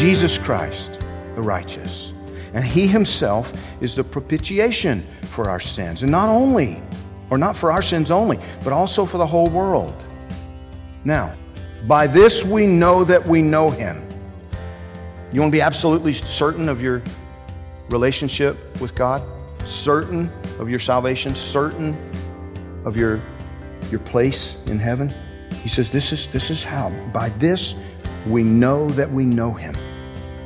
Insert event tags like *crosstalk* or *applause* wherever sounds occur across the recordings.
Jesus Christ, the righteous. And he himself is the propitiation for our sins. And not only, or not for our sins only, but also for the whole world. Now, by this we know that we know him. You want to be absolutely certain of your relationship with God? Certain of your salvation? Certain of your, your place in heaven? He says, this is, this is how. By this we know that we know him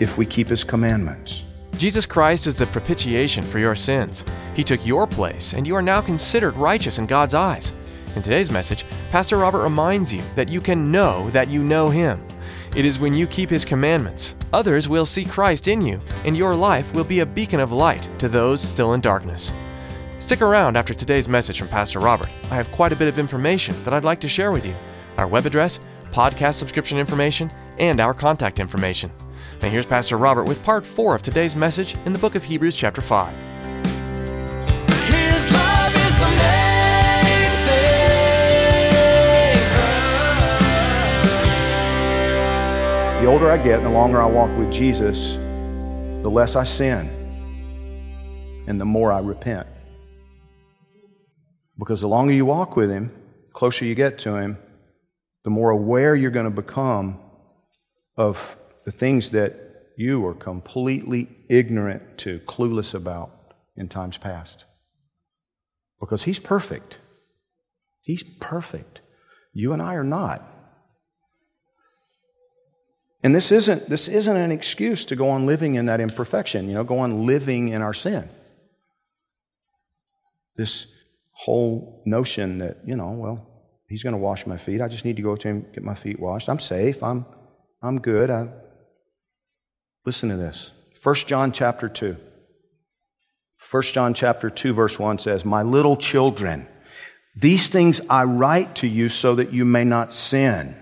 if we keep his commandments. Jesus Christ is the propitiation for your sins. He took your place, and you are now considered righteous in God's eyes. In today's message, Pastor Robert reminds you that you can know that you know Him. It is when you keep His commandments, others will see Christ in you, and your life will be a beacon of light to those still in darkness. Stick around after today's message from Pastor Robert. I have quite a bit of information that I'd like to share with you our web address, podcast subscription information, and our contact information. Now, here's Pastor Robert with part four of today's message in the book of Hebrews, chapter 5. His love is the main thing. The older I get and the longer I walk with Jesus, the less I sin and the more I repent. Because the longer you walk with Him, closer you get to Him, the more aware you're going to become of the things that you were completely ignorant to, clueless about in times past. Because He's perfect. He's perfect. You and I are not. And this isn't, this isn't an excuse to go on living in that imperfection, you know, go on living in our sin. This whole notion that, you know, well, he's going to wash my feet. I just need to go to him, get my feet washed. I'm safe. I'm, I'm good. I, listen to this. 1 John chapter 2. 1 John chapter 2 verse 1 says, "My little children, these things I write to you so that you may not sin.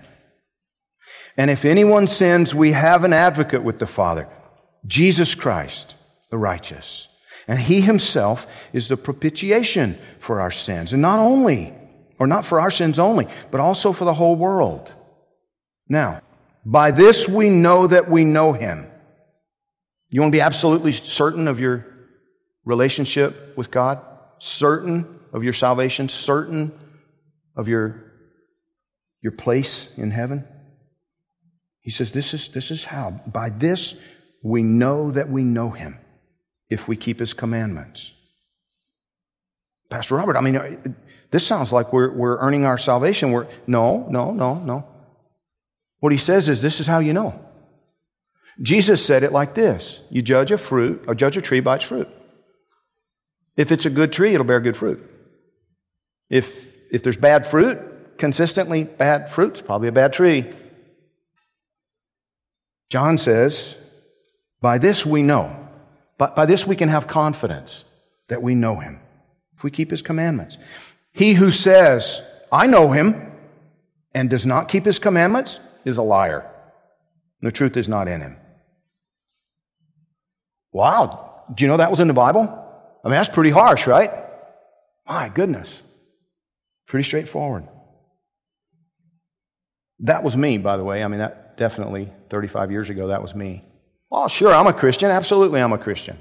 And if anyone sins, we have an advocate with the Father, Jesus Christ, the righteous. And he himself is the propitiation for our sins. And not only, or not for our sins only, but also for the whole world. Now, by this we know that we know him. You want to be absolutely certain of your relationship with God? Certain of your salvation? Certain of your, your place in heaven? He says, this is, this is how. By this we know that we know him if we keep his commandments. Pastor Robert, I mean, this sounds like we're, we're earning our salvation. We're, no, no, no, no. What he says is, this is how you know. Jesus said it like this You judge a fruit, or judge a tree by its fruit. If it's a good tree, it'll bear good fruit. If, if there's bad fruit, consistently bad fruit's probably a bad tree. John says, by this we know. But by this we can have confidence that we know him if we keep his commandments. He who says, I know him, and does not keep his commandments is a liar. The truth is not in him. Wow. Do you know that was in the Bible? I mean, that's pretty harsh, right? My goodness. Pretty straightforward. That was me, by the way. I mean, that definitely 35 years ago, that was me. Oh, sure, I'm a Christian. Absolutely, I'm a Christian.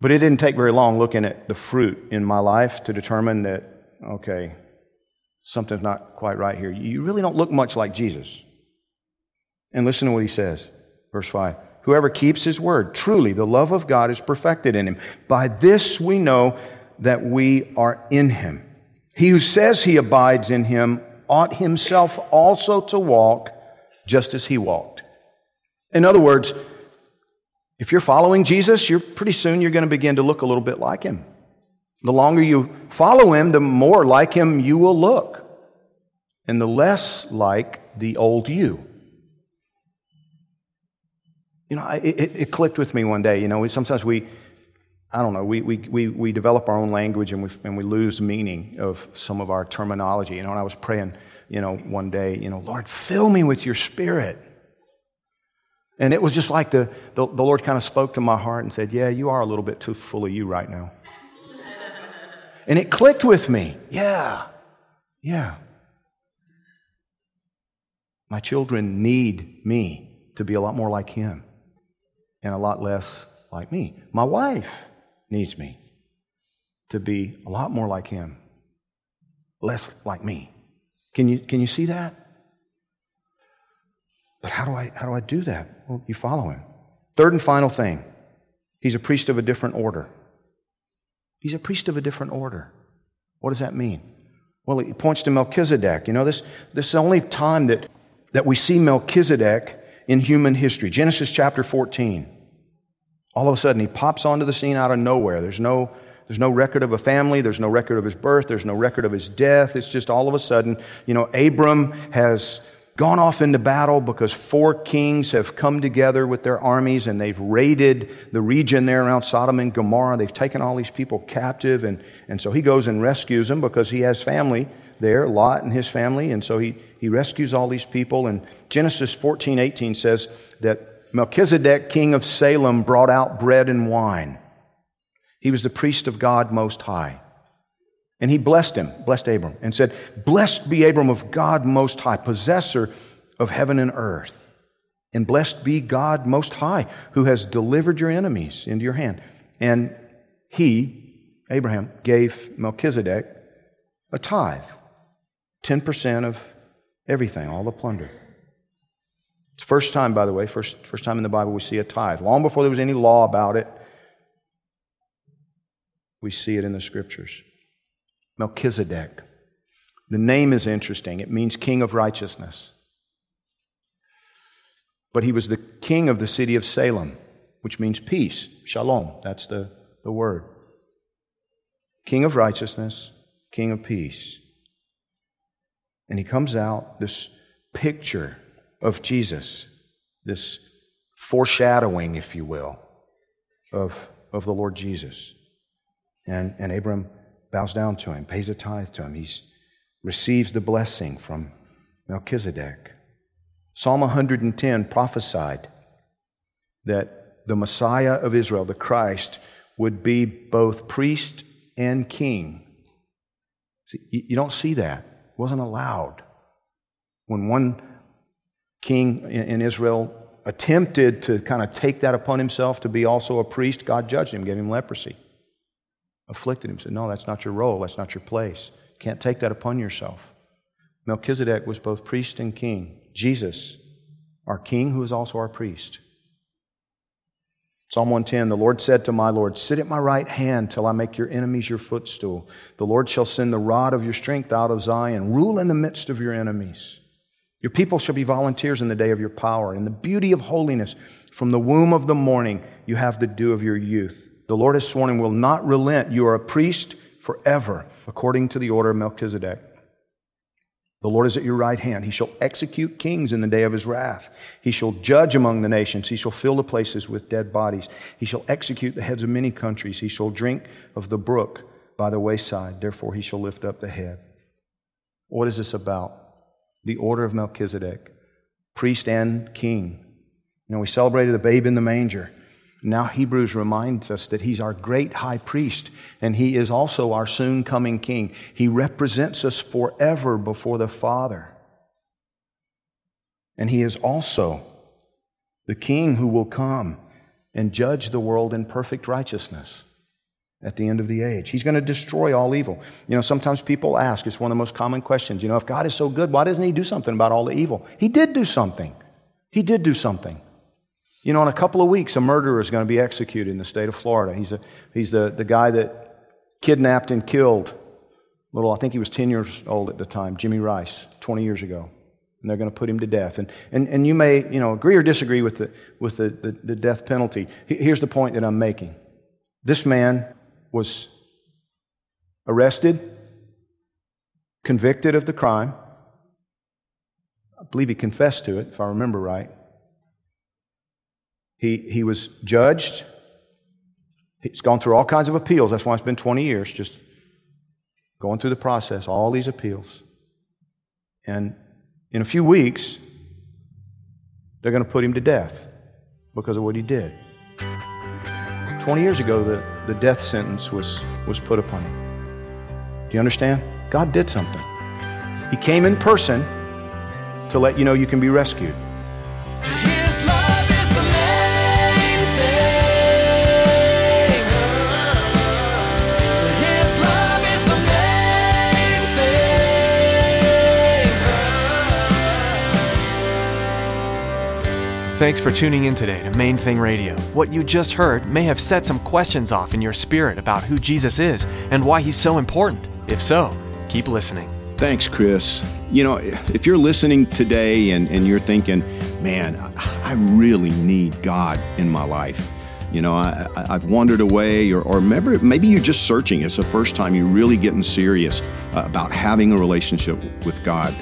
But it didn't take very long looking at the fruit in my life to determine that, okay, something's not quite right here. You really don't look much like Jesus. And listen to what he says, verse 5. Whoever keeps his word, truly the love of God is perfected in him. By this we know that we are in him. He who says he abides in him ought himself also to walk just as he walked. In other words, if you're following Jesus, you're pretty soon you're going to begin to look a little bit like him. The longer you follow him, the more like him you will look, and the less like the old you. You know, it, it, it clicked with me one day. You know, sometimes we, I don't know, we, we, we, we develop our own language and we, and we lose meaning of some of our terminology. You know, and I was praying, you know, one day, you know, Lord, fill me with your spirit. And it was just like the, the, the Lord kind of spoke to my heart and said, Yeah, you are a little bit too full of you right now. *laughs* and it clicked with me. Yeah, yeah. My children need me to be a lot more like Him and a lot less like me. My wife needs me to be a lot more like Him, less like me. Can you, can you see that? But how do I how do I do that? Well, you follow him. Third and final thing, he's a priest of a different order. He's a priest of a different order. What does that mean? Well, he points to Melchizedek. You know, this, this is the only time that, that we see Melchizedek in human history. Genesis chapter 14. All of a sudden, he pops onto the scene out of nowhere. There's no, there's no record of a family. There's no record of his birth. There's no record of his death. It's just all of a sudden, you know, Abram has gone off into battle because four kings have come together with their armies and they've raided the region there around Sodom and Gomorrah. They've taken all these people captive. And, and so he goes and rescues them because he has family there, Lot and his family. And so he, he rescues all these people. And Genesis 14, 18 says that Melchizedek, king of Salem, brought out bread and wine. He was the priest of God Most High. And he blessed him, blessed Abram, and said, Blessed be Abram of God Most High, possessor of heaven and earth. And blessed be God Most High, who has delivered your enemies into your hand. And he, Abraham, gave Melchizedek a tithe 10% of everything, all the plunder. It's first time, by the way, first, first time in the Bible we see a tithe. Long before there was any law about it, we see it in the scriptures. Melchizedek. The name is interesting. It means king of righteousness. But he was the king of the city of Salem, which means peace. Shalom. That's the, the word. King of righteousness, king of peace. And he comes out, this picture of Jesus, this foreshadowing, if you will, of, of the Lord Jesus. And, and Abram bows down to him, pays a tithe to him. He receives the blessing from Melchizedek. Psalm 110 prophesied that the Messiah of Israel, the Christ, would be both priest and king. See, you don't see that. It wasn't allowed. When one king in Israel attempted to kind of take that upon himself to be also a priest, God judged him, gave him leprosy afflicted him, said, No, that's not your role, that's not your place. You can't take that upon yourself. Melchizedek was both priest and king. Jesus, our king, who is also our priest. Psalm 110 The Lord said to my Lord, Sit at my right hand till I make your enemies your footstool. The Lord shall send the rod of your strength out of Zion, rule in the midst of your enemies. Your people shall be volunteers in the day of your power. In the beauty of holiness, from the womb of the morning, you have the dew of your youth. The Lord has sworn and will not relent. You are a priest forever, according to the order of Melchizedek. The Lord is at your right hand. He shall execute kings in the day of his wrath. He shall judge among the nations. He shall fill the places with dead bodies. He shall execute the heads of many countries. He shall drink of the brook by the wayside. Therefore, he shall lift up the head. What is this about? The order of Melchizedek, priest and king. You know, we celebrated the babe in the manger. Now, Hebrews reminds us that he's our great high priest, and he is also our soon coming king. He represents us forever before the Father. And he is also the king who will come and judge the world in perfect righteousness at the end of the age. He's going to destroy all evil. You know, sometimes people ask, it's one of the most common questions, you know, if God is so good, why doesn't he do something about all the evil? He did do something. He did do something. You know, in a couple of weeks, a murderer is going to be executed in the state of Florida. He's, a, he's the, the guy that kidnapped and killed Little, I think he was 10 years old at the time, Jimmy Ryce, 20 years ago. And they're going to put him to death. And, and, and you may you know, agree or disagree with, the, with the, the, the death penalty. Here's the point that I'm making this man was arrested, convicted of the crime. I believe he confessed to it, if I remember right. He, he was judged. He's gone through all kinds of appeals. That's why it's been 20 years, just going through the process, all these appeals. And in a few weeks, they're going to put him to death because of what he did. 20 years ago, the, the death sentence was, was put upon him. Do you understand? God did something. He came in person to let you know you can be rescued. Thanks for tuning in today to Main Thing Radio. What you just heard may have set some questions off in your spirit about who Jesus is and why he's so important. If so, keep listening. Thanks, Chris. You know, if you're listening today and, and you're thinking, man, I really need God in my life. You know, I, I've wandered away, or, or maybe, maybe you're just searching. It's the first time you're really getting serious uh, about having a relationship with God.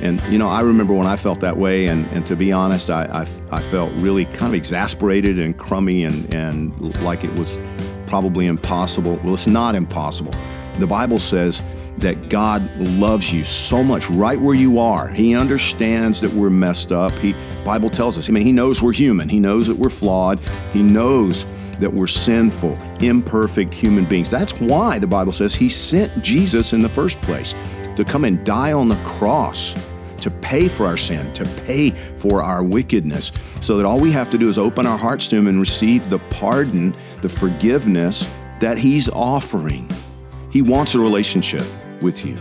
And, you know, I remember when I felt that way, and, and to be honest, I, I, I felt really kind of exasperated and crummy and, and like it was probably impossible. Well, it's not impossible. The Bible says that God loves you so much right where you are. He understands that we're messed up. He Bible tells us. I mean, he knows we're human. He knows that we're flawed. He knows that we're sinful, imperfect human beings. That's why the Bible says he sent Jesus in the first place to come and die on the cross to pay for our sin, to pay for our wickedness, so that all we have to do is open our hearts to him and receive the pardon, the forgiveness that he's offering. He wants a relationship with you.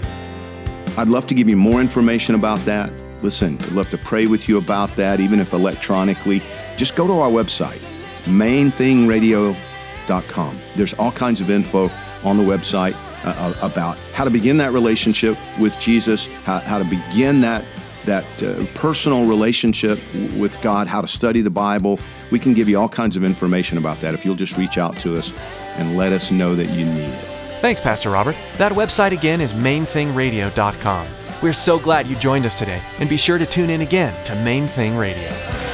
I'd love to give you more information about that. Listen, I'd love to pray with you about that, even if electronically. Just go to our website, mainthingradio.com. There's all kinds of info on the website uh, about how to begin that relationship with Jesus, how, how to begin that that uh, personal relationship with God, how to study the Bible. We can give you all kinds of information about that if you'll just reach out to us and let us know that you need it. Thanks, Pastor Robert. That website again is mainthingradio.com. We're so glad you joined us today, and be sure to tune in again to Main Thing Radio.